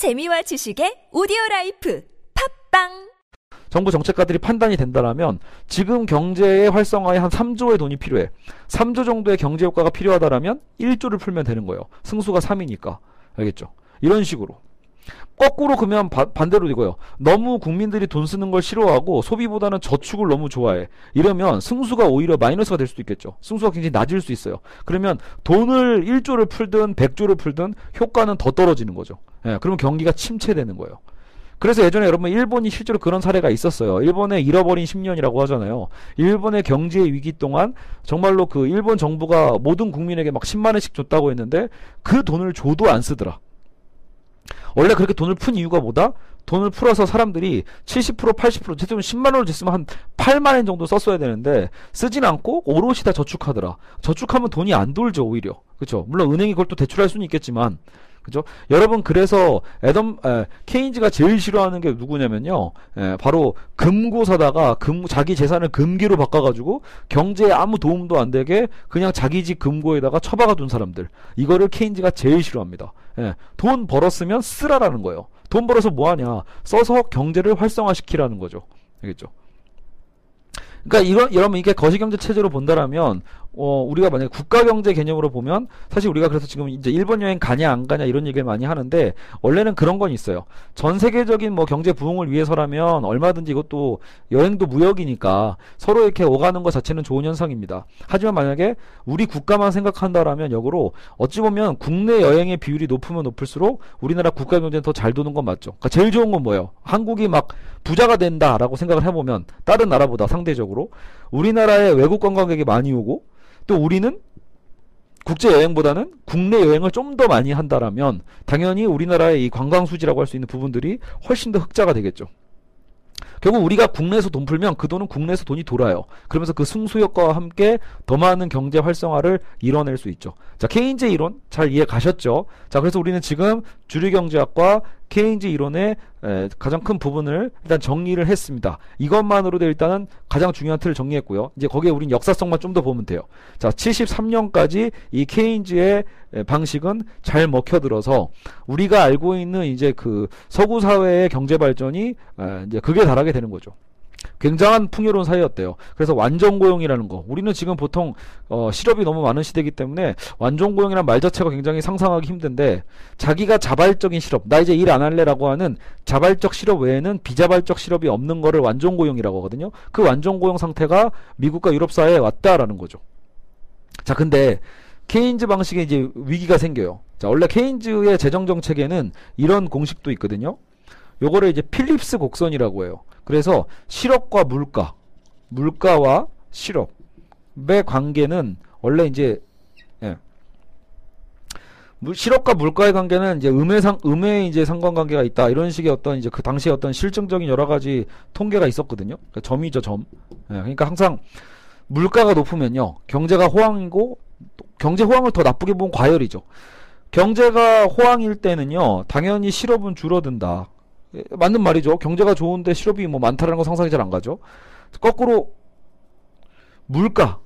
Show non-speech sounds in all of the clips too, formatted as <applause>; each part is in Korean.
재미와 지식의 오디오 라이프 팟빵 정부 정책가들이 판단이 된다라면 지금 경제의 활성화에 한 3조의 돈이 필요해. 3조 정도의 경제 효과가 필요하다라면 1조를 풀면 되는 거예요. 승수가 3이니까. 알겠죠? 이런 식으로. 거꾸로 그러면 바- 반대로 이거요. 너무 국민들이 돈 쓰는 걸 싫어하고 소비보다는 저축을 너무 좋아해. 이러면 승수가 오히려 마이너스가 될 수도 있겠죠. 승수가 굉장히 낮을 수 있어요. 그러면 돈을 1조를 풀든 100조를 풀든 효과는 더 떨어지는 거죠. 예, 그러면 경기가 침체되는 거예요. 그래서 예전에 여러분 일본이 실제로 그런 사례가 있었어요. 일본의 잃어버린 10년이라고 하잖아요. 일본의 경제 위기 동안 정말로 그 일본 정부가 모든 국민에게 막 10만 원씩 줬다고 했는데 그 돈을 줘도 안 쓰더라. 원래 그렇게 돈을 푼 이유가 뭐다? 돈을 풀어서 사람들이 70% 80% 어쨌든 10만 원을 줬으면 한 8만 원 정도 썼어야 되는데 쓰진 않고 오롯이 다 저축하더라. 저축하면 돈이 안 돌죠 오히려. 그렇죠? 물론 은행이 그걸 또 대출할 수는 있겠지만 그죠? 여러분 그래서 애덤 에, 케인즈가 제일 싫어하는 게 누구냐면요. 에, 바로 금고 사다가 금 자기 재산을 금기로 바꿔 가지고 경제에 아무 도움도 안 되게 그냥 자기 집 금고에다가 처박아 둔 사람들. 이거를 케인즈가 제일 싫어합니다. 예, 돈 벌었으면 쓰라라는 거예요. 돈 벌어서 뭐 하냐? 써서 경제를 활성화시키라는 거죠. 알겠죠? 그러니까 이런 여러분 이게 거시경제 체제로 본다라면 어 우리가 만약에 국가 경제 개념으로 보면 사실 우리가 그래서 지금 이제 일본 여행 가냐 안 가냐 이런 얘기를 많이 하는데 원래는 그런 건 있어요. 전 세계적인 뭐 경제 부흥을 위해서라면 얼마든지 이것도 여행도 무역이니까 서로 이렇게 오가는 것 자체는 좋은 현상입니다. 하지만 만약에 우리 국가만 생각한다라면 역으로 어찌 보면 국내 여행의 비율이 높으면 높을수록 우리나라 국가 경제는 더 잘 도는 건 맞죠. 그러니까 제일 좋은 건 뭐예요? 한국이 막 부자가 된다라고 생각을 해보면 다른 나라보다 상대적으로 우리나라에 외국 관광객이 많이 오고 또 우리는 국제 여행보다는 국내 여행을 좀 더 많이 한다라면 당연히 우리나라의 이 관광 수지라고 할 수 있는 부분들이 훨씬 더 흑자가 되겠죠. 결국 우리가 국내에서 돈 풀면 그 돈은 국내에서 돈이 돌아요. 그러면서 그 승수 효과와 함께 더 많은 경제 활성화를 이뤄낼 수 있죠. 자, 케인즈 이론 잘 이해 가셨죠? 자, 그래서 우리는 지금 주류 경제학과 케인즈 이론의 에, 가장 큰 부분을 일단 정리를 했습니다. 이것만으로도 일단은 가장 중요한 틀을 정리했고요. 이제 거기에 우린 역사성만 좀 더 보면 돼요. 자, 73년까지 이 케인즈의 에, 방식은 잘 먹혀들어서 우리가 알고 있는 이제 그 서구 사회의 경제 발전이 에, 이제 극에 달하게 되는 거죠. 굉장한 풍요로운 사회였대요. 그래서 완전 고용이라는 거. 우리는 지금 보통 어, 실업이 너무 많은 시대이기 때문에 완전 고용이라는 말 자체가 굉장히 상상하기 힘든데 자기가 자발적인 실업, 나 이제 일 안 할래라고 하는 자발적 실업 외에는 비자발적 실업이 없는 거를 완전 고용이라고 하거든요. 그 완전 고용 상태가 미국과 유럽 사회에 왔다라는 거죠. 자, 근데 케인즈 방식에 이제 위기가 생겨요. 자, 원래 케인즈의 재정 정책에는 이런 공식도 있거든요. 요거를 이제 필립스 곡선이라고 해요. 그래서 실업과 물가, 물가와 실업의 관계는 원래 이제 예. 물- 실업과 물가의 관계는 이제 음해상 음해 이제 상관관계가 있다 이런 식의 어떤 이제 그 당시에 어떤 실증적인 여러 가지 통계가 있었거든요. 그러니까 점이죠 점. 예, 그러니까 항상 물가가 높으면요 경제가 호황이고 또 경제 호황을 더 나쁘게 보면 과열이죠. 경제가 호황일 때는요 당연히 실업은 줄어든다. 예, 맞는 말이죠. 경제가 좋은데 실업이 뭐 많다라는 거 상상이 잘 안 가죠. 거꾸로 물가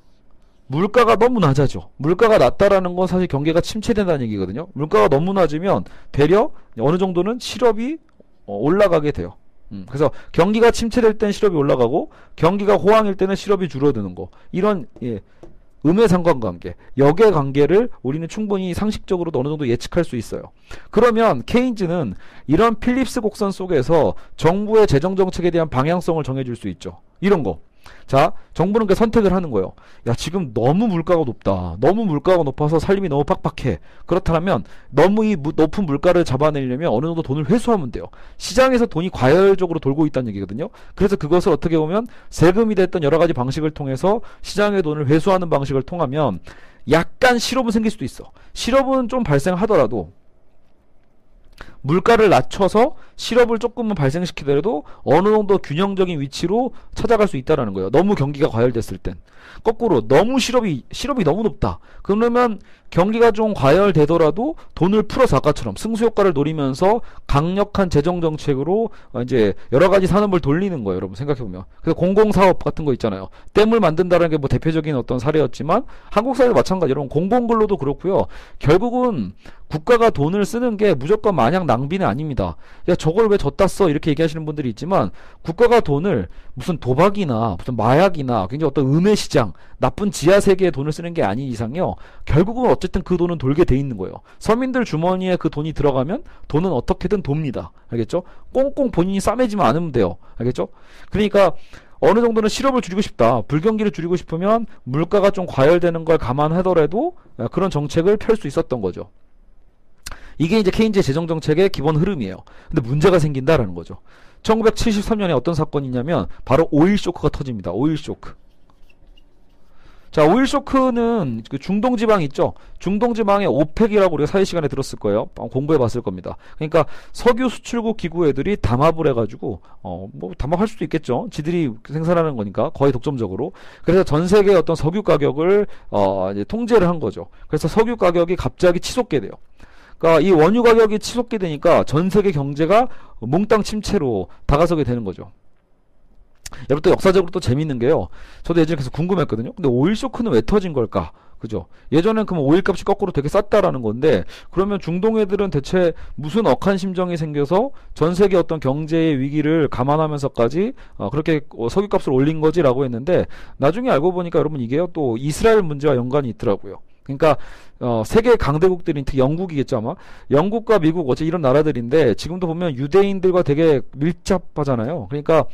물가가 너무 낮아져. 물가가 낮다라는 건 사실 경기가 침체된다는 얘기거든요. 물가가 너무 낮으면 되려 어느 정도는 실업이 어, 올라가게 돼요. 음, 그래서 경기가 침체될 땐 실업이 올라가고 경기가 호황일 때는 실업이 줄어드는 거. 이런 예, 음의 상관관계, 역의 관계를 우리는 충분히 상식적으로도 어느 정도 예측할 수 있어요. 그러면 케인즈는 이런 필립스 곡선 속에서 정부의 재정 정책에 대한 방향성을 정해줄 수 있죠. 이런 거. 자, 정부는 그 선택을 하는 거예요. 야, 지금 너무 물가가 높다. 너무 물가가 높아서 살림이 너무 빡빡해. 그렇다면 너무 이 무- 높은 물가를 잡아내려면 어느 정도 돈을 회수하면 돼요. 시장에서 돈이 과열적으로 돌고 있다는 얘기거든요. 그래서 그것을 어떻게 보면 세금이 됐던 여러 가지 방식을 통해서 시장의 돈을 회수하는 방식을 통하면 약간 실업은 생길 수도 있어. 실업은 좀 발생하더라도 물가를 낮춰서 실업을 조금은 발생시키더라도 어느 정도 균형적인 위치로 찾아갈 수 있다라는 거예요. 너무 경기가 과열됐을 땐. 거꾸로 너무 실업이 실업이 너무 높다. 그러면 경기가 좀 과열되더라도 돈을 풀어서 아까처럼 승수 효과를 노리면서 강력한 재정 정책으로 어, 이제 여러 가지 산업을 돌리는 거예요. 여러분 생각해 보면. 그래서 공공 사업 같은 거 있잖아요. 댐을 만든다는 게 뭐 대표적인 어떤 사례였지만 한국 사회도 마찬가지. 여러분 공공 근로도 그렇고요. 결국은 국가가 돈을 쓰는 게 무조건 마냥 낭비는 아닙니다. 야, 저걸 왜 줬다 써? 이렇게 얘기하시는 분들이 있지만, 국가가 돈을 무슨 도박이나 무슨 마약이나 굉장히 어떤 음의 시장, 나쁜 지하 세계에 돈을 쓰는 게 아닌 이상요. 결국은 어쨌든 그 돈은 돌게 돼 있는 거예요. 서민들 주머니에 그 돈이 들어가면 돈은 어떻게든 돕니다. 알겠죠? 꽁꽁 본인이 싸매지만 않으면 돼요. 알겠죠? 그러니까 어느 정도는 실업을 줄이고 싶다. 불경기를 줄이고 싶으면 물가가 좀 과열되는 걸 감안하더라도 그런 정책을 펼 수 있었던 거죠. 이게 이제 케인즈의 재정 정책의 기본 흐름이에요. 근데 문제가 생긴다라는 거죠. 1973년에 어떤 사건이 있냐면 바로 오일 쇼크가 터집니다. 오일 쇼크. 자, 오일 쇼크는 그 중동 지방 있죠. 중동 지방의 OPEC이라고 우리가 사회 시간에 들었을 거예요. 공부해 봤을 겁니다. 그러니까 석유 수출국 기구 애들이 담합을 해 가지고 어, 뭐 담합할 수도 있겠죠. 지들이 생산하는 거니까 거의 독점적으로. 그래서 전 세계 어떤 석유 가격을 어, 이제 통제를 한 거죠. 그래서 석유 가격이 갑자기 치솟게 돼요. 그러니까 이 원유 가격이 치솟게 되니까 전 세계 경제가 몽땅 침체로 다가서게 되는 거죠. 여러분 또 역사적으로 또 재밌는 게요. 저도 예전에 계속 궁금했거든요. 근데 오일 쇼크는 왜 터진 걸까? 그죠? 예전엔 그럼 오일 값이 거꾸로 되게 쌌다라는 건데 그러면 중동 애들은 대체 무슨 억한 심정이 생겨서 전 세계 어떤 경제의 위기를 감안하면서까지 어, 그렇게 어, 석유 값을 올린 거지라고 했는데 나중에 알고 보니까 여러분 이게요 또 이스라엘 문제와 연관이 있더라고요. 그러니까 어, 세계 강대국들이 특히 영국이겠죠 아마 영국과 미국 어째 이런 나라들인데 지금도 보면 유대인들과 되게 밀접하잖아요. 그러니까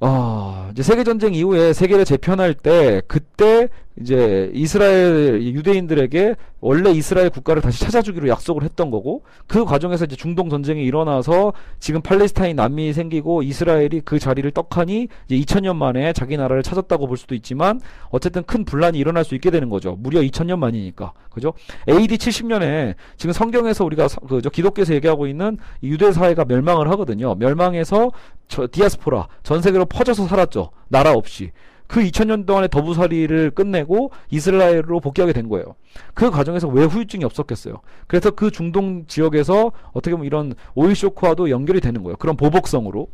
어, 이제 세계 전쟁 이후에 세계를 재편할 때, 그때 이제 이스라엘 유대인들에게 원래 이스라엘 국가를 다시 찾아주기로 약속을 했던 거고 그 과정에서 이제 중동 전쟁이 일어나서 지금 팔레스타인 난민이 생기고 이스라엘이 그 자리를 떡하니 이제 2000년 만에 자기 나라를 찾았다고 볼 수도 있지만 어쨌든 큰 분란이 일어날 수 있게 되는 거죠. 무려 2000년 만이니까. 그죠? AD 70년에 지금 성경에서 우리가 그저 기독교에서 얘기하고 있는 유대 사회가 멸망을 하거든요. 멸망해서 저 디아스포라 전 세계로 퍼져서 살았죠. 나라 없이. 그 2000년 동안의 더부살이를 끝내고 이스라엘로 복귀하게 된 거예요. 그 과정에서 왜 후유증이 없었겠어요. 그래서 그 중동 지역에서 어떻게 보면 이런 오일 쇼크와도 연결이 되는 거예요. 그런 보복성으로.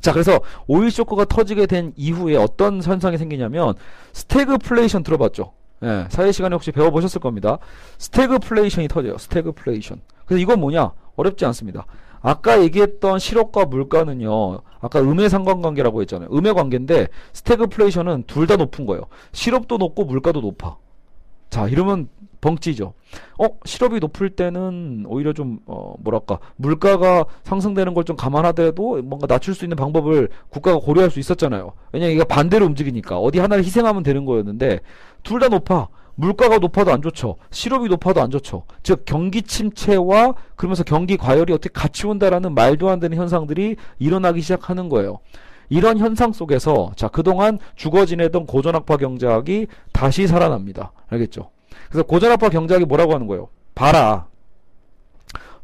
자, 그래서 오일 쇼크가 터지게 된 이후에 어떤 현상이 생기냐면 스태그플레이션 들어봤죠? 예, 사회 시간에 혹시 배워보셨을 겁니다. 스태그플레이션이 터져요. 스태그플레이션. 그래서 이건 뭐냐? 어렵지 않습니다. 아까 얘기했던 실업과 물가는요. 아까 음의 상관관계라고 했잖아요. 음의 관계인데 스태그플레이션은 둘 다 높은 거예요. 실업도 높고 물가도 높아. 자, 이러면 벙찌죠. 어, 실업이 높을 때는 오히려 좀, 어, 뭐랄까, 물가가 상승되는 걸 좀 감안하더라도 뭔가 낮출 수 있는 방법을 국가가 고려할 수 있었잖아요. 왜냐면 이게 반대로 움직이니까. 어디 하나를 희생하면 되는 거였는데, 둘 다 높아. 물가가 높아도 안 좋죠. 실업이 높아도 안 좋죠. 즉 경기 침체와 그러면서 경기 과열이 어떻게 같이 온다라는 말도 안 되는 현상들이 일어나기 시작하는 거예요. 이런 현상 속에서 자 그동안 죽어 지내던 고전학파 경제학이 다시 살아납니다. 알겠죠? 그래서 고전학파 경제학이 뭐라고 하는 거예요? 봐라.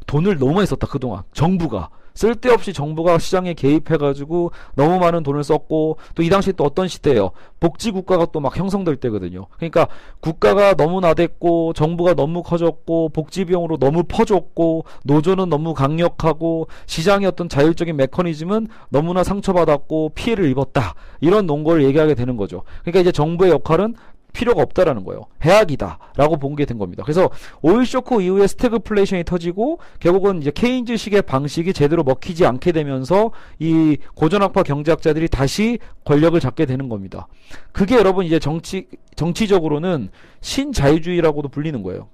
돈을 너무 많이 썼다 그동안 정부가 쓸데없이 정부가 시장에 개입해가지고 너무 많은 돈을 썼고 또 이 당시 또 어떤 시대예요. 복지 국가가 또 막 형성될 때거든요. 그러니까 국가가 너무 나댔고 정부가 너무 커졌고 복지 비용으로 너무 퍼졌고 노조는 너무 강력하고 시장의 어떤 자율적인 메커니즘은 너무나 상처받았고 피해를 입었다. 이런 논거를 얘기하게 되는 거죠. 그러니까 이제 정부의 역할은 필요가 없다라는 거예요. 해악이다라고 본 게 된 겁니다. 그래서 오일 쇼크 이후에 스태그플레이션이 터지고 결국은 이제 케인즈식의 방식이 제대로 먹히지 않게 되면서 이 고전학파 경제학자들이 다시 권력을 잡게 되는 겁니다. 그게 여러분 이제 정치 정치적으로는 신자유주의라고도 불리는 거예요.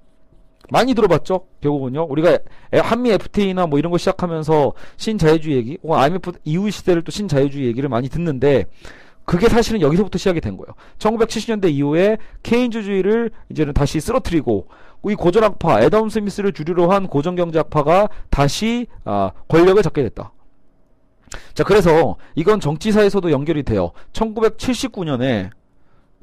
많이 들어봤죠? 결국은요. 우리가 한미 FTA나 뭐 이런 거 시작하면서 신자유주의 얘기, 혹은 IMF 이후 시대를 또 신자유주의 얘기를 많이 듣는데 그게 사실은 여기서부터 시작이 된 거예요. 1970년대 이후에 케인즈주의를 이제는 다시 쓰러뜨리고 이 고전학파 에덤 스미스를 주류로 한 고전경제학파가 다시 아, 권력을 잡게 됐다. 자, 그래서 이건 정치사에서도 연결이 돼요. 1979년에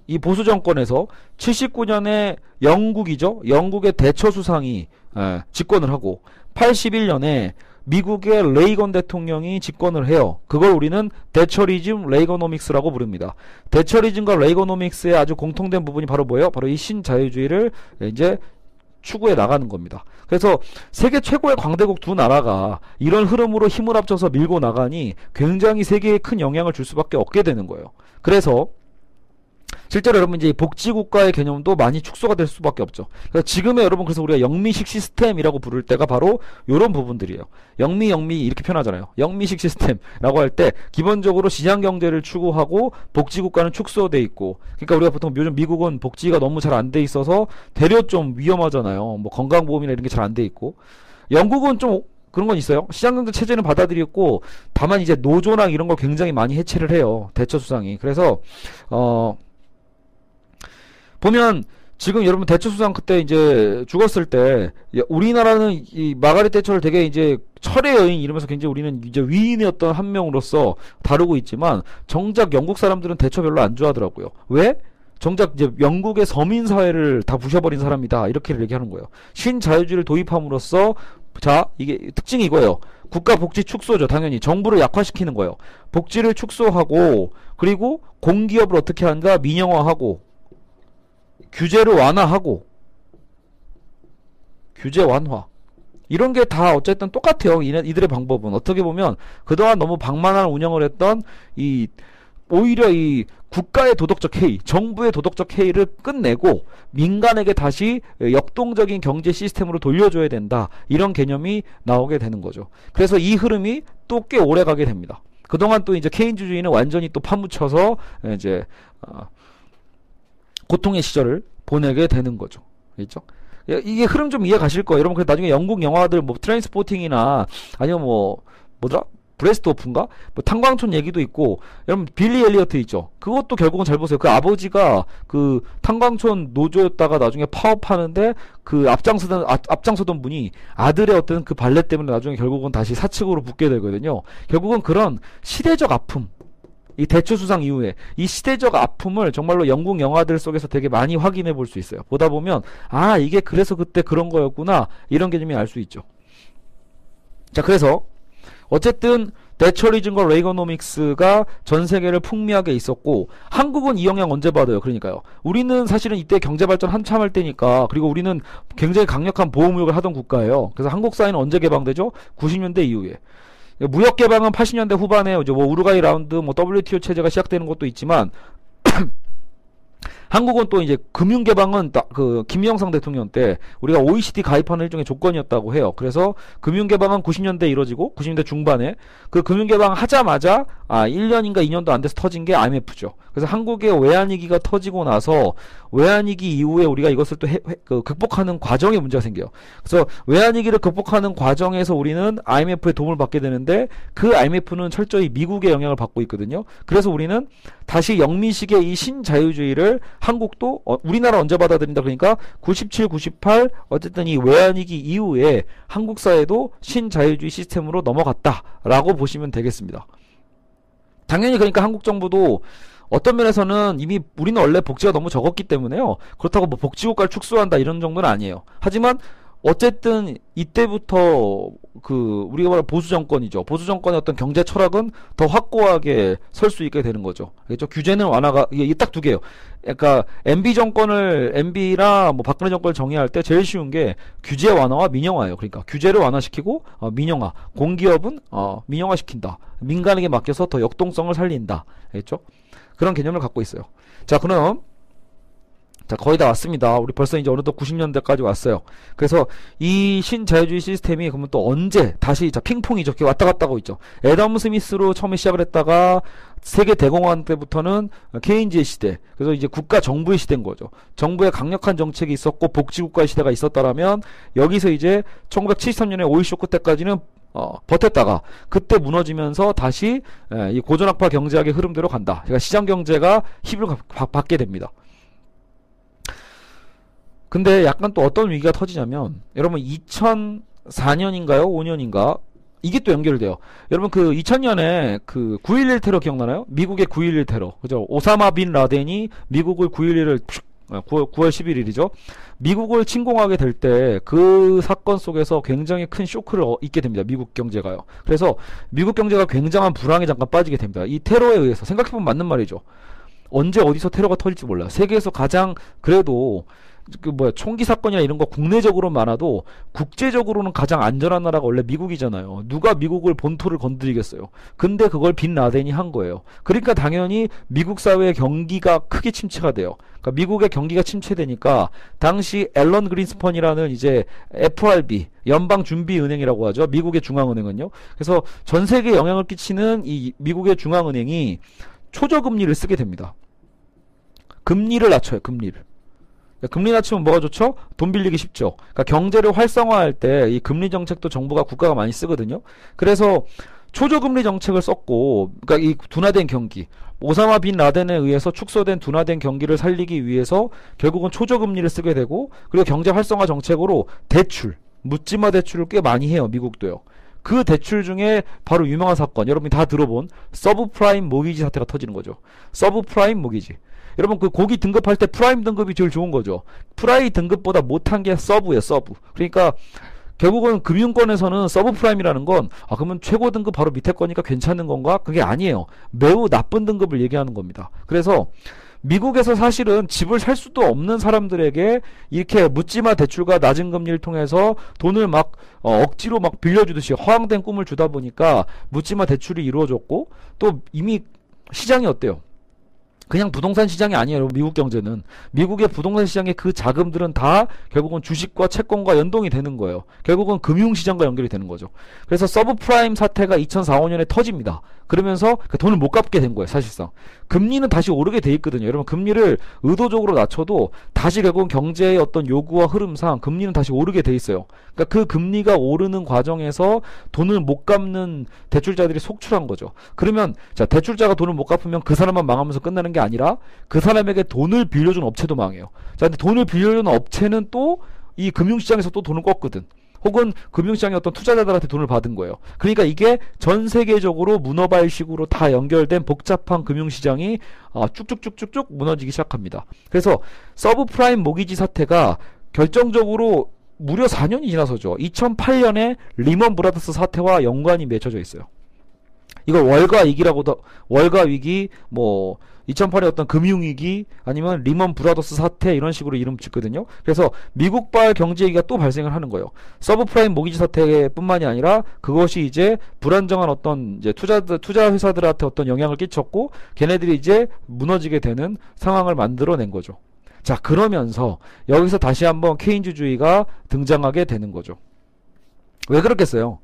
이 보수 정권에서 79년에 영국이죠. 영국의 대처 수상이 에, 집권을 하고 81년에 미국의 레이건 대통령이 집권을 해요. 그걸 우리는 대처리즘 레이거노믹스라고 부릅니다. 대처리즘과 레이거노믹스의 아주 공통된 부분이 바로 뭐예요? 바로 이 신자유주의를 이제 추구해 나가는 겁니다. 그래서 세계 최고의 광대국 두 나라가 이런 흐름으로 힘을 합쳐서 밀고 나가니 굉장히 세계에 큰 영향을 줄 수밖에 없게 되는 거예요. 그래서 실제로 여러분 이제 복지국가의 개념도 많이 축소가 될 수밖에 없죠. 그래서 지금의 여러분 그래서 우리가 영미식 시스템이라고 부를 때가 바로 이런 부분들이에요. 영미 영미 이렇게 표현하잖아요. 영미식 시스템라고 할 때 기본적으로 시장 경제를 추구하고 복지국가는 축소돼 있고 그러니까 우리가 보통 요즘 미국은 복지가 너무 잘 안 돼 있어서 대려 좀 위험하잖아요. 뭐 건강보험이나 이런 게 잘 안 돼 있고 영국은 좀 그런 건 있어요. 시장경제 체제는 받아들였고 다만 이제 노조랑 이런 걸 굉장히 많이 해체를 해요. 대처 수상이. 그래서 어 보면 지금 여러분 대처 수상 그때 이제 죽었을 때 우리나라는 이 마가렛 대처를 되게 이제 철의 여인 이러면서 굉장히 우리는 이제 어떤 한 명으로서 다루고 있지만 정작 영국 사람들은 대처 별로 안 좋아하더라고요. 왜? 정작 이제 영국의 서민 사회를 다 부셔버린 사람이다 이렇게 얘기하는 거예요. 신자유주의를 도입함으로써 자 이게 특징이 이거예요. 국가 복지 축소죠. 당연히 정부를 약화시키는 거예요. 복지를 축소하고 그리고 공기업을 어떻게 한다 민영화하고 규제를 완화하고 규제 완화 이런 게 다 어쨌든 똑같아요. 이들의 방법은 어떻게 보면 그동안 너무 방만한 운영을 했던 이 오히려 이 국가의 도덕적 해이, 정부의 도덕적 해이를 끝내고 민간에게 다시 역동적인 경제 시스템으로 돌려줘야 된다. 이런 개념이 나오게 되는 거죠. 그래서 이 흐름이 또 꽤 오래 가게 됩니다. 그동안 또 이제 케인주주의는 완전히 또 파묻혀서 이제 어, 고통의 시절을 보내게 되는 거죠. 그렇죠? 이게 흐름 좀 이해 가실 거예요. 여러분, 그 나중에 영국 영화들 뭐 트레인스포팅이나 아니면 뭐 뭐더라? Brassed Off인가? 뭐 탄광촌 얘기도 있고 여러분 빌리 엘리어트 있죠. 그것도 결국은 잘 보세요. 그 아버지가 그 탄광촌 노조였다가 나중에 파업하는데 그 앞장서던 앞, 앞장서던 분이 아들의 어떤 그 발레 때문에 나중에 결국은 다시 사측으로 붙게 되거든요. 결국은 그런 시대적 아픔 이 대처수상 이후에 이 시대적 아픔을 정말로 영국 영화들 속에서 되게 많이 확인해 볼 수 있어요. 보다 보면 아 이게 그래서 그때 그런 거였구나 이런 개념이 알 수 있죠. 자 그래서 어쨌든 대처리즘과 레이거노믹스가 전 세계를 풍미하게 있었고 한국은 이 영향 언제 받아요? 그러니까요. 우리는 사실은 이때 경제 발전 한참 할 때니까 그리고 우리는 굉장히 강력한 보호무역을 하던 국가예요. 그래서 한국 사회는 언제 개방되죠? 90년대 이후에. 무역 개방은 80년대 후반에 이제 뭐 우루과이 라운드, 뭐 WTO 체제가 시작되는 것도 있지만 <clears throat> 한국은 또 이제 금융 개방은 그 김영삼 대통령 때 우리가 OECD 가입하는 일종의 조건이었다고 해요. 그래서 금융 개방은 90년대 이루어지고 90년대 중반에 그 금융 개방 하자마자 아 1년인가 2년도 안 돼서 터진 게 IMF죠. 그래서 한국의 외환위기가 터지고 나서 외환위기 이후에 우리가 이것을 또 해, 그 극복하는 과정에 문제가 생겨요. 그래서 외환위기를 극복하는 과정에서 우리는 IMF의 도움을 받게 되는데 그 IMF는 철저히 미국의 영향을 받고 있거든요. 그래서 우리는 다시 영미식의 이 신자유주의를 한국도 어, 우리나라 언제 받아들인다 그러니까 97, 98 어쨌든 이 외환위기 이후에 한국 사회도 신자유주의 시스템으로 넘어갔다라고 보시면 되겠습니다. 당연히 그러니까 한국 정부도 어떤 면에서는 이미 우리는 원래 복지가 너무 적었기 때문에요. 그렇다고 뭐 복지국가를 축소한다 이런 정도는 아니에요. 하지만 어쨌든 이때부터 그 우리가 말하는 보수 정권이죠. 보수 정권의 어떤 경제 철학은 더 확고하게 설 수 있게 되는 거죠. 그렇죠? 규제는 완화가 이게 딱 두 개예요. 그러니까 MB 정권을 MB나 뭐 박근혜 정권을 정의할 때 제일 쉬운 게 규제 완화와 민영화예요. 그러니까 규제를 완화시키고 어, 민영화, 공기업은 어, 민영화시킨다. 민간에게 맡겨서 더 역동성을 살린다. 그렇죠? 그런 개념을 갖고 있어요. 자, 그럼 자, 거의 다 왔습니다. 우리 벌써 이제 어느덧 90년대까지 왔어요. 그래서 이 신자유주의 시스템이 그러면 또 언제 다시 자 핑퐁이죠. 이렇게 왔다 갔다 하고 있죠. 애덤 스미스로 처음에 시작을 했다가 세계 대공황 때부터는 케인즈의 시대. 그래서 이제 국가 정부의 시대인 거죠. 정부의 강력한 정책이 있었고 복지국가의 시대가 있었다라면 여기서 이제 1973년에 오일 쇼크 때까지는 어, 버텼다가 그때 무너지면서 다시 에, 이 고전학파 경제학의 흐름대로 간다. 그러니까 시장 경제가 힘을 받게 됩니다. 근데 약간 또 어떤 위기가 터지냐면 여러분 2004년인가요? 5년인가? 이게 또 연결돼요. 여러분 그 2000년에 그 9.11 테러 기억나나요? 미국의 9.11 테러. 그죠? 오사마 빈 라덴이 미국을 9.11을 9월, 9월 11일이죠. 미국을 침공하게 될 때 그 사건 속에서 굉장히 큰 쇼크를 어, 입게 됩니다. 미국 경제가요. 그래서 미국 경제가 굉장한 불황에 잠깐 빠지게 됩니다. 이 테러에 의해서 생각해보면 맞는 말이죠. 언제 어디서 테러가 터질지 몰라요. 세계에서 가장 그래도 그 뭐야 총기 사건이나 이런 거 국내적으로 많아도 국제적으로는 가장 안전한 나라가 원래 미국이잖아요. 누가 미국을 본토를 건드리겠어요. 근데 그걸 빈 라덴이 한 거예요. 그러니까 당연히 미국 사회의 경기가 크게 침체가 돼요. 그러니까 미국의 경기가 침체되니까 당시 앨런 그린스펀이라는 이제 FRB 연방 준비 은행이라고 하죠. 미국의 중앙은행은요. 그래서 전 세계에 영향을 끼치는 이 미국의 중앙은행이 초저금리를 쓰게 됩니다. 금리를 낮춰요. 금리를. 금리 낮추면 뭐가 좋죠? 돈 빌리기 쉽죠. 그러니까 경제를 활성화할 때 이 금리 정책도 정부가 국가가 많이 쓰거든요. 그래서 초저금리 정책을 썼고, 그러니까 이 둔화된 경기, 오사마 빈 라덴에 의해서 축소된 둔화된 경기를 살리기 위해서 결국은 초저금리를 쓰게 되고, 그리고 경제 활성화 정책으로 대출, 묻지마 대출을 꽤 많이 해요. 미국도요. 그 대출 중에 바로 유명한 사건, 여러분이 다 들어본 서브프라임 모기지 사태가 터지는 거죠. 서브프라임 모기지. 여러분 그 고기 등급할 때 프라임 등급이 제일 좋은 거죠. 프라임 등급보다 못한 게 서브예요, 서브. 그러니까 결국은 금융권에서는 서브 프라임이라는 건 아, 그러면 최고 등급 바로 밑에 거니까 괜찮은 건가? 그게 아니에요. 매우 나쁜 등급을 얘기하는 겁니다. 그래서 미국에서 사실은 집을 살 수도 없는 사람들에게 이렇게 묻지마 대출과 낮은 금리를 통해서 돈을 막 어, 억지로 막 빌려주듯이 허황된 꿈을 주다 보니까 묻지마 대출이 이루어졌고 또 이미 시장이 어때요? 그냥 부동산 시장이 아니에요. 미국 경제는. 미국의 부동산 시장의 그 자금들은 다 결국은 주식과 채권과 연동이 되는 거예요. 결국은 금융 시장과 연결이 되는 거죠. 그래서 서브프라임 사태가 2004, 5년에 터집니다. 그러면서 그 돈을 못 갚게 된 거예요, 사실상. 금리는 다시 오르게 돼 있거든요. 여러분, 금리를 의도적으로 낮춰도 다시 결국은 경제의 어떤 요구와 흐름상 금리는 다시 오르게 돼 있어요. 그러니까 그 금리가 오르는 과정에서 돈을 못 갚는 대출자들이 속출한 거죠. 그러면, 자, 대출자가 돈을 못 갚으면 그 사람만 망하면서 끝나는 게 아니라 그 사람에게 돈을 빌려준 업체도 망해요. 자, 근데 돈을 빌려준 업체는 또 이 금융시장에서 또 돈을 꿨거든. 혹은 금융시장의 어떤 투자자들한테 돈을 받은 거예요. 그러니까 이게 전 세계적으로 문어발식으로 다 연결된 복잡한 금융시장이 아, 쭉쭉쭉쭉쭉 무너지기 시작합니다. 그래서 서브프라임 모기지 사태가 결정적으로 무려 4년이 지나서죠. 2008년에 리먼 브라더스 사태와 연관이 맺혀져 있어요. 이걸 월가 위기라고도 월가 위기 뭐 2008의 어떤 금융위기 아니면 리먼 브라더스 사태 이런 식으로 이름 짓거든요. 그래서 미국발 경제위기가 또 발생을 하는 거예요. 서브프라임 모기지 사태뿐만이 아니라 그것이 이제 불안정한 어떤 이제 투자 투자 회사들한테 어떤 영향을 끼쳤고 걔네들이 이제 무너지게 되는 상황을 만들어낸 거죠. 자 그러면서 여기서 다시 한번 케인주주의가 등장하게 되는 거죠. 왜 그렇겠어요?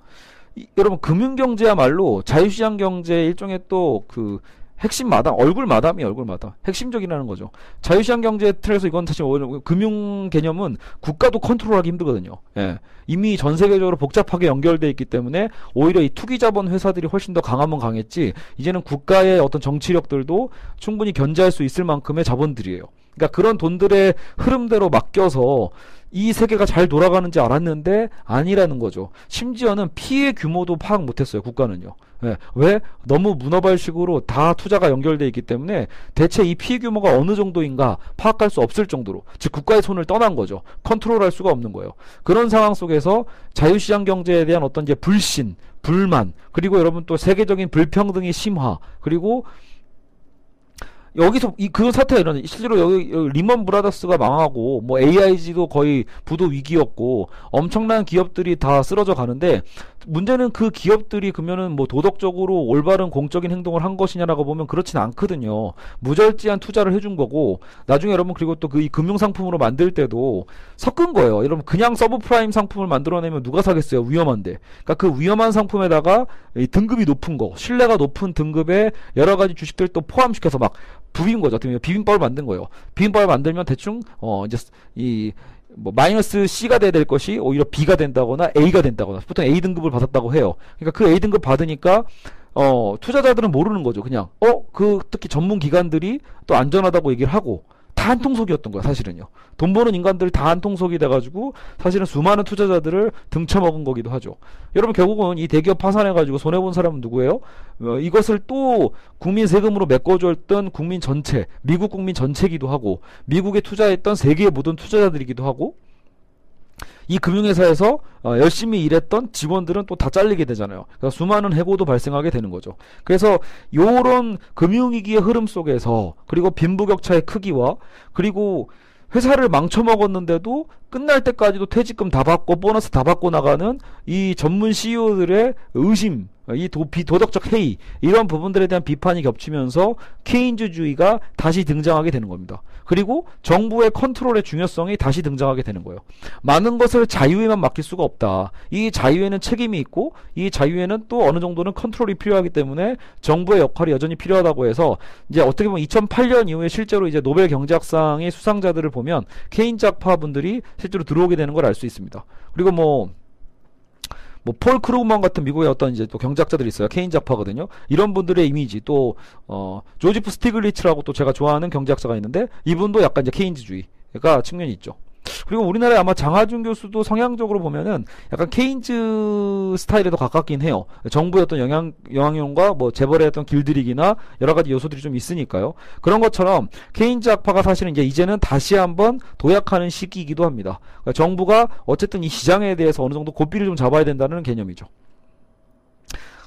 이, 여러분 금융경제야말로 자유시장 경제 일종의 또그 핵심 마담, 얼굴 마담이 얼굴 마담. 핵심적이라는 거죠. 자유시장 경제 틀에서 이건 사실 금융 개념은 국가도 컨트롤하기 힘들거든요. 예. 이미 전 세계적으로 복잡하게 연결돼 있기 때문에 오히려 이 투기 자본 회사들이 훨씬 더 강하면 강했지 이제는 국가의 어떤 정치력들도 충분히 견제할 수 있을 만큼의 자본들이에요. 그러니까 그런 돈들의 흐름대로 맡겨서 이 세계가 잘 돌아가는지 알았는데 아니라는 거죠. 심지어는 피해 규모도 파악 못했어요. 국가는요. 네. 왜? 너무 문어발식으로 다 투자가 연결돼 있기 때문에 대체 이 피해 규모가 어느 정도인가 파악할 수 없을 정도로 즉 국가의 손을 떠난 거죠. 컨트롤할 수가 없는 거예요. 그런 상황 속에서 자유시장 경제에 대한 어떤 이제 불신, 불만 그리고 여러분 또 세계적인 불평등의 심화 그리고 여기서 이 그 사태가 일어나 실제로 여기, 여기 리먼 브라더스가 망하고 뭐 AIG도 거의 부도 위기였고 엄청난 기업들이 다 쓰러져 가는데 문제는 그 기업들이 그러면은 뭐 도덕적으로 올바른 공적인 행동을 한 것이냐라고 보면 그렇진 않거든요. 무절제한 투자를 해준 거고 나중에 여러분 그리고 또 그 이 금융 상품으로 만들 때도 섞은 거예요. 여러분 그냥 서브프라임 상품을 만들어내면 누가 사겠어요? 위험한데. 그러니까 그 위험한 상품에다가 이 등급이 높은 거, 신뢰가 높은 등급의 여러 가지 주식들 또 포함시켜서 막 부빈 거죠. 어떻게 보면 비빔밥을 만든 거예요. 비빔밥을 만들면 대충 어 이제 이 뭐 마이너스 C가 돼야 될 것이 오히려 B가 된다거나 A가 된다거나 보통 A 등급을 받았다고 해요. 그러니까 그 A 등급 받으니까 어 투자자들은 모르는 거죠. 그냥 어그 특히 전문 기관들이 또 안전하다고 얘기를 하고 다 한통속이었던 거야 사실은요. 돈 버는 인간들 다 한통속이 돼가지고 사실은 수많은 투자자들을 등쳐먹은 거기도 하죠. 여러분 결국은 이 대기업 파산해가지고 손해 본 사람은 누구예요? 어, 이것을 또 국민 세금으로 메꿔줬던 국민 전체, 미국 국민 전체기도 하고 미국에 투자했던 세계의 모든 투자자들이기도 하고 이 금융회사에서 어, 열심히 일했던 직원들은 또 다 잘리게 되잖아요. 그러니까 수많은 해고도 발생하게 되는 거죠. 그래서 요런 금융위기의 흐름 속에서 그리고 빈부격차의 크기와 그리고 회사를 망쳐먹었는데도 끝날 때까지도 퇴직금 다 받고 보너스 다 받고 나가는 이 전문 CEO들의 의심, 이 도, 비 도덕적 해이 이런 부분들에 대한 비판이 겹치면서 케인즈주의가 다시 등장하게 되는 겁니다. 그리고 정부의 컨트롤의 중요성이 다시 등장하게 되는 거예요. 많은 것을 자유에만 맡길 수가 없다. 이 자유에는 책임이 있고 이 자유에는 또 어느 정도는 컨트롤이 필요하기 때문에 정부의 역할이 여전히 필요하다고 해서 이제 어떻게 보면 2008년 이후에 실제로 이제 노벨 경제학상의 수상자들을 보면 케인즈 학파 분들이 실제로 들어오게 되는 걸 알 수 있습니다. 그리고 뭐 뭐 폴 크루그먼 같은 미국의 어떤 이제 또 경제학자들이 있어요. 케인즈 학파거든요. 이런 분들의 이미지 또 어, 조지프 스티글리츠라고 또 제가 좋아하는 경제학자가 있는데 이분도 약간 이제 케인즈주의가 측면이 있죠. 그리고 우리나라에 아마 장하준 교수도 성향적으로 보면은 약간 케인즈 스타일에 도 가깝긴 해요. 정부의 어떤 영향, 영향력과 뭐 재벌의 어떤 길들이기나 여러 가지 요소들이 좀 있으니까요. 그런 것처럼 케인즈 학파가 사실은 이제 이제는 다시 한번 도약하는 시기이기도 합니다. 그러니까 정부가 어쨌든 이 시장에 대해서 어느 정도 고삐를 좀 잡아야 된다는 개념이죠.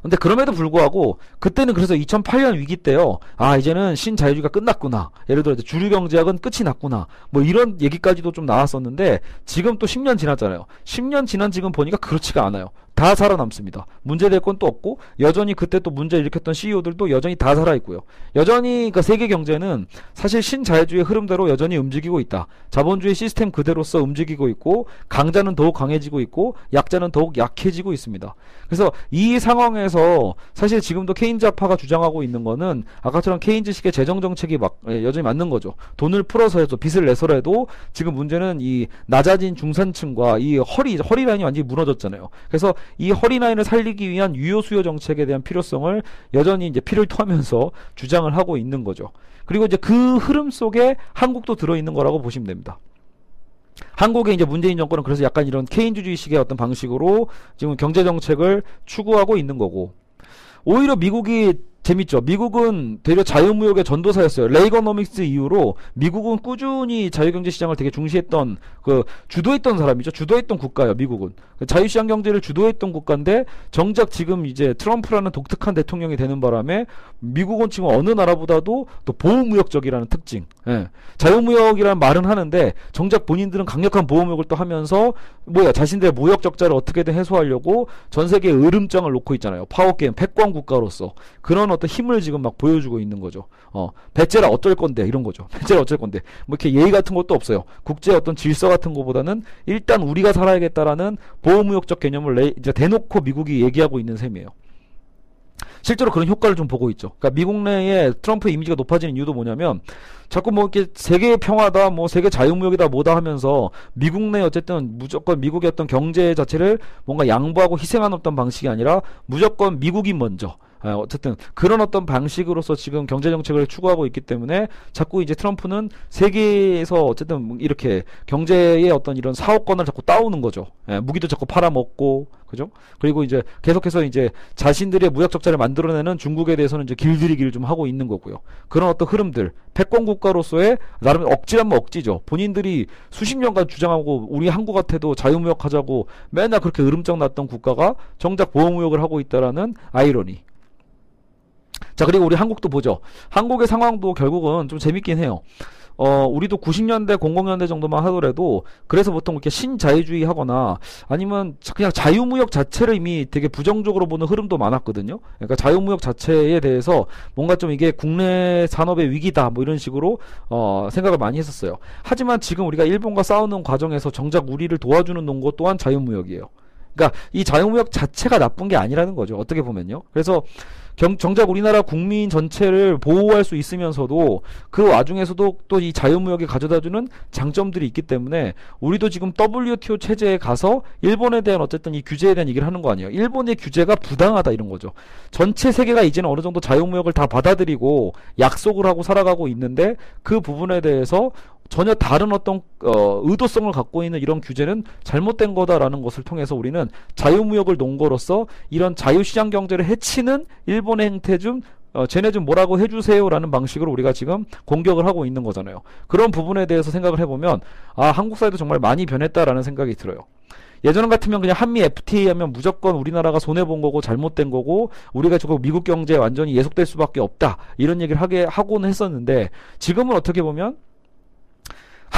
근데 그럼에도 불구하고 그때는 그래서 2008년 위기 때요. 아 이제는 신자유주의가 끝났구나. 예를 들어 주류 경제학은 끝이 났구나. 뭐 이런 얘기까지도 좀 나왔었는데 지금 또 10년 지났잖아요. 10년 지난 지금 보니까 그렇지가 않아요. 다 살아남습니다. 문제될 건 또 없고 여전히 그때 또 문제 일으켰던 CEO들도 여전히 다 살아있고요. 여전히 그 세계 경제는 사실 신자유주의 흐름대로 여전히 움직이고 있다. 자본주의 시스템 그대로서 움직이고 있고 강자는 더욱 강해지고 있고 약자는 더욱 약해지고 있습니다. 그래서 이 상황에서 사실 지금도 케인즈파가 주장하고 있는 거는 아까처럼 케인즈식의 재정 정책이 막 예, 여전히 맞는 거죠. 돈을 풀어서 해도 빚을 내서라도 지금 문제는 이 낮아진 중산층과 이 허리 허리 라인이 완전히 무너졌잖아요. 그래서 이 허리라인을 살리기 위한 유효 수요 정책에 대한 필요성을 여전히 이제 피를 토하면서 주장을 하고 있는 거죠. 그리고 이제 그 흐름 속에 한국도 들어 있는 거라고 보시면 됩니다. 한국의 이제 문재인 정권은 그래서 약간 이런 케인주주의식의 어떤 방식으로 지금 경제 정책을 추구하고 있는 거고 오히려 미국이 재밌죠. 미국은 되려 자유무역의 전도사였어요. 레이거노믹스 이후로 미국은 꾸준히 자유경제 시장을 되게 중시했던 그 주도했던 사람이죠. 주도했던 국가예요. 미국은 그 자유시장 경제를 주도했던 국가인데 정작 지금 이제 트럼프라는 독특한 대통령이 되는 바람에 미국은 지금 어느 나라보다도 또 보호무역적이라는 특징. 예. 자유무역이라는 말은 하는데 정작 본인들은 강력한 보호무역을 또 하면서 뭐야 자신들의 무역 적자를 어떻게든 해소하려고 전 세계에 으름장을 놓고 있잖아요. 파워게임 패권 국가로서 그런 어떤 힘을 지금 막 보여주고 있는 거죠. 어, 배째라 어쩔 건데 이런 거죠. <laughs> 배째라 어쩔 건데 뭐 이렇게 예의 같은 것도 없어요. 국제 어떤 질서 같은 것보다는 일단 우리가 살아야겠다라는 보호무역적 개념을 내, 이제 대놓고 미국이 얘기하고 있는 셈이에요. 실제로 그런 효과를 좀 보고 있죠. 그러니까 미국 내에 트럼프의 이미지가 높아지는 이유도 뭐냐면 자꾸 뭐 이렇게 세계 평화다, 뭐 세계 자유무역이다, 뭐다 하면서 미국 내 어쨌든 무조건 미국의 어떤 경제 자체를 뭔가 양보하고 희생하는 어떤 방식이 아니라 무조건 미국이 먼저 아, 어쨌든 그런 어떤 방식으로서 지금 경제 정책을 추구하고 있기 때문에 자꾸 이제 트럼프는 세계에서 어쨌든 이렇게 경제의 어떤 이런 사업권을 자꾸 따오는 거죠. 예, 무기도 자꾸 팔아먹고 그죠? 그리고 이제 계속해서 이제 자신들의 무역 적자를 만들어내는 중국에 대해서는 이제 길들이기를 좀 하고 있는 거고요. 그런 어떤 흐름들, 패권 국가로서의 나름 억지라면 억지죠. 본인들이 수십 년간 주장하고 우리 한국 같아도 자유무역 하자고 맨날 그렇게 으름장 났던 국가가 정작 보호무역을 하고 있다라는 아이러니. 자, 그리고 우리 한국도 보죠. 한국의 상황도 결국은 좀 재밌긴 해요. 어, 우리도 90년대, 00년대 정도만 하더라도 그래서 보통 이렇게 신자유주의 하거나 아니면 그냥 자유무역 자체를 이미 되게 부정적으로 보는 흐름도 많았거든요. 그러니까 자유무역 자체에 대해서 뭔가 좀 이게 국내 산업의 위기다 뭐 이런 식으로 어, 생각을 많이 했었어요. 하지만 지금 우리가 일본과 싸우는 과정에서 정작 우리를 도와주는 농고 또한 자유무역이에요. 그러니까 이 자유무역 자체가 나쁜 게 아니라는 거죠. 어떻게 보면요. 그래서 경, 정작 우리나라 국민 전체를 보호할 수 있으면서도 그 와중에서도 또 이 자유무역이 가져다주는 장점들이 있기 때문에 우리도 지금 WTO 체제에 가서 일본에 대한 어쨌든 이 규제에 대한 얘기를 하는 거 아니에요. 일본의 규제가 부당하다 이런 거죠. 전체 세계가 이제는 어느 정도 자유무역을 다 받아들이고 약속을 하고 살아가고 있는데 그 부분에 대해서 전혀 다른 어떤 어, 의도성을 갖고 있는 이런 규제는 잘못된 거다라는 것을 통해서 우리는 자유무역을 논거로서 이런 자유시장 경제를 해치는 일본의 행태 좀 어, 쟤네 좀 뭐라고 해주세요라는 방식으로 우리가 지금 공격을 하고 있는 거잖아요. 그런 부분에 대해서 생각을 해보면 아 한국 사회도 정말 많이 변했다라는 생각이 들어요. 예전 같으면 그냥 한미 FTA 하면 무조건 우리나라가 손해 본 거고 잘못된 거고 우리가 저거 미국 경제에 완전히 예속될 수밖에 없다 이런 얘기를 하게 하고는 했었는데 지금은 어떻게 보면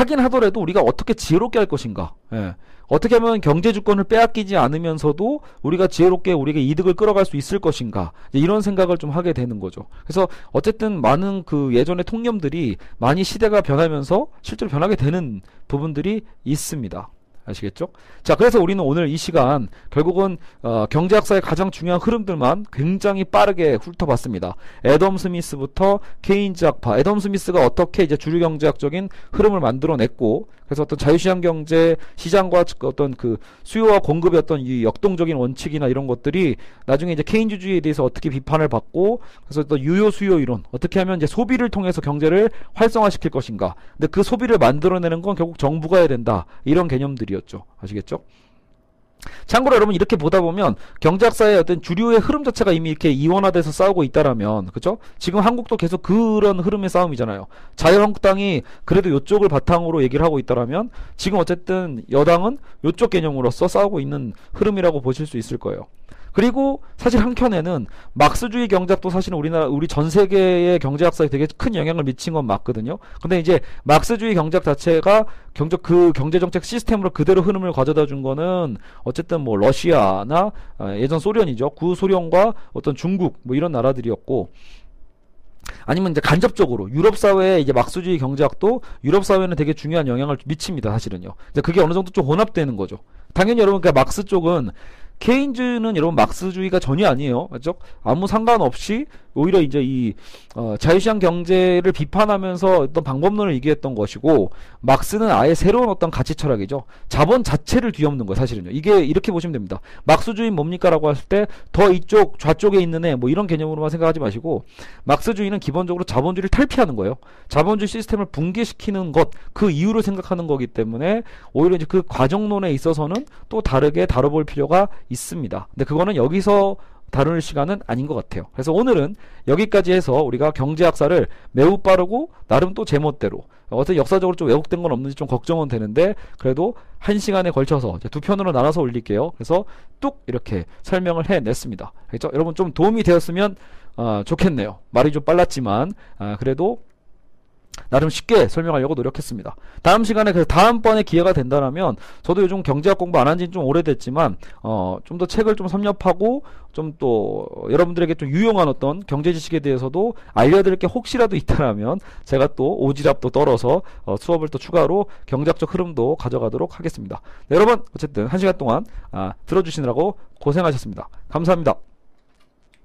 하긴 하더라도 우리가 어떻게 지혜롭게 할 것인가. 예. 어떻게 하면 경제 주권을 빼앗기지 않으면서도 우리가 지혜롭게 우리에게 이득을 끌어갈 수 있을 것인가. 이런 생각을 좀 하게 되는 거죠. 그래서 어쨌든 많은 그 예전의 통념들이 많이 시대가 변하면서 실제로 변하게 되는 부분들이 있습니다. 아시겠죠? 자, 그래서 우리는 오늘 이 시간 결국은 어, 경제학사의 가장 중요한 흐름들만 굉장히 빠르게 훑어봤습니다. 애덤 스미스부터 케인즈 학파, 애덤 스미스가 어떻게 이제 주류 경제학적인 흐름을 만들어냈고, 그래서 어떤 자유시장 경제 시장과 어떤 그 수요와 공급의 어떤 이 역동적인 원칙이나 이런 것들이 나중에 이제 케인즈주의에 대해서 어떻게 비판을 받고, 그래서 또 유효 수요 이론, 어떻게 하면 이제 소비를 통해서 경제를 활성화시킬 것인가. 근데 그 소비를 만들어내는 건 결국 정부가 해야 된다. 이런 개념들이었죠. 아시겠죠? 참고로 여러분 이렇게 보다 보면 경제학사의 어떤 주류의 흐름 자체가 이미 이렇게 이원화돼서 싸우고 있다라면 그죠? 지금 한국도 계속 그런 흐름의 싸움이잖아요. 자유한국당이 그래도 이쪽을 바탕으로 얘기를 하고 있다라면 지금 어쨌든 여당은 이쪽 개념으로서 싸우고 있는 흐름이라고 보실 수 있을 거예요. 그리고 사실 한켠에는 막스주의 경제학도 사실은 우리나라 우리 전 세계의 경제학사에 되게 큰 영향을 미친 건 맞거든요. 근데 이제 막스주의 경제학 자체가 경제 그 경제 정책 시스템으로 그대로 흐름을 가져다 준 거는 어쨌든 뭐 러시아나 어, 예전 소련이죠. 구소련과 어떤 중국 뭐 이런 나라들이었고 아니면 이제 간접적으로 유럽 사회의 이제 막스주의 경제학도 유럽 사회는 되게 중요한 영향을 미칩니다. 사실은요. 이제 그게 어느 정도 좀 혼합되는 거죠. 당연히 여러분 그 막스 쪽은 케인즈는 여러분 막스주의가 전혀 아니에요. 맞죠? 아무 상관없이 오히려 이제 이 어, 자유시장 경제를 비판하면서 어떤 방법론을 얘기했던 것이고 막스는 아예 새로운 어떤 가치 철학이죠. 자본 자체를 뒤엎는 거예요. 사실은요. 이게 이렇게 보시면 됩니다. 막스주의 뭡니까라고 했을 때 더 이쪽 좌쪽에 있는 애 뭐 이런 개념으로만 생각하지 마시고 막스주의는 기본적으로 자본주의를 탈피하는 거예요. 자본주의 시스템을 붕괴시키는 것 그 이유를 생각하는 거기 때문에 오히려 이제 그 과정론에 있어서는 또 다르게 다뤄볼 필요가 있습니다. 근데 그거는 여기서 다룰 시간은 아닌 것 같아요. 그래서 오늘은 여기까지 해서 우리가 경제학사를 매우 빠르고 나름 또 제멋대로 어떤 역사적으로 좀 왜곡된 건 없는지 좀 걱정은 되는데 그래도 한 시간에 걸쳐서 두 편으로 나눠서 올릴게요. 그래서 뚝 이렇게 설명을 해냈습니다. 그렇죠? 여러분 좀 도움이 되었으면 어, 좋겠네요. 말이 좀 빨랐지만 아, 그래도 나름 쉽게 설명하려고 노력했습니다. 다음 시간에 그 다음번에 기회가 된다면 저도 요즘 경제학 공부 안 한 지는 좀 오래됐지만 어, 좀 더 책을 좀 섭렵하고 좀 또 여러분들에게 좀 유용한 어떤 경제 지식에 대해서도 알려드릴 게 혹시라도 있다라면 제가 또 오지랖도 떨어서 어, 수업을 또 추가로 경제학적 흐름도 가져가도록 하겠습니다. 네, 여러분 어쨌든 한 시간 동안 아, 들어주시느라고 고생하셨습니다. 감사합니다.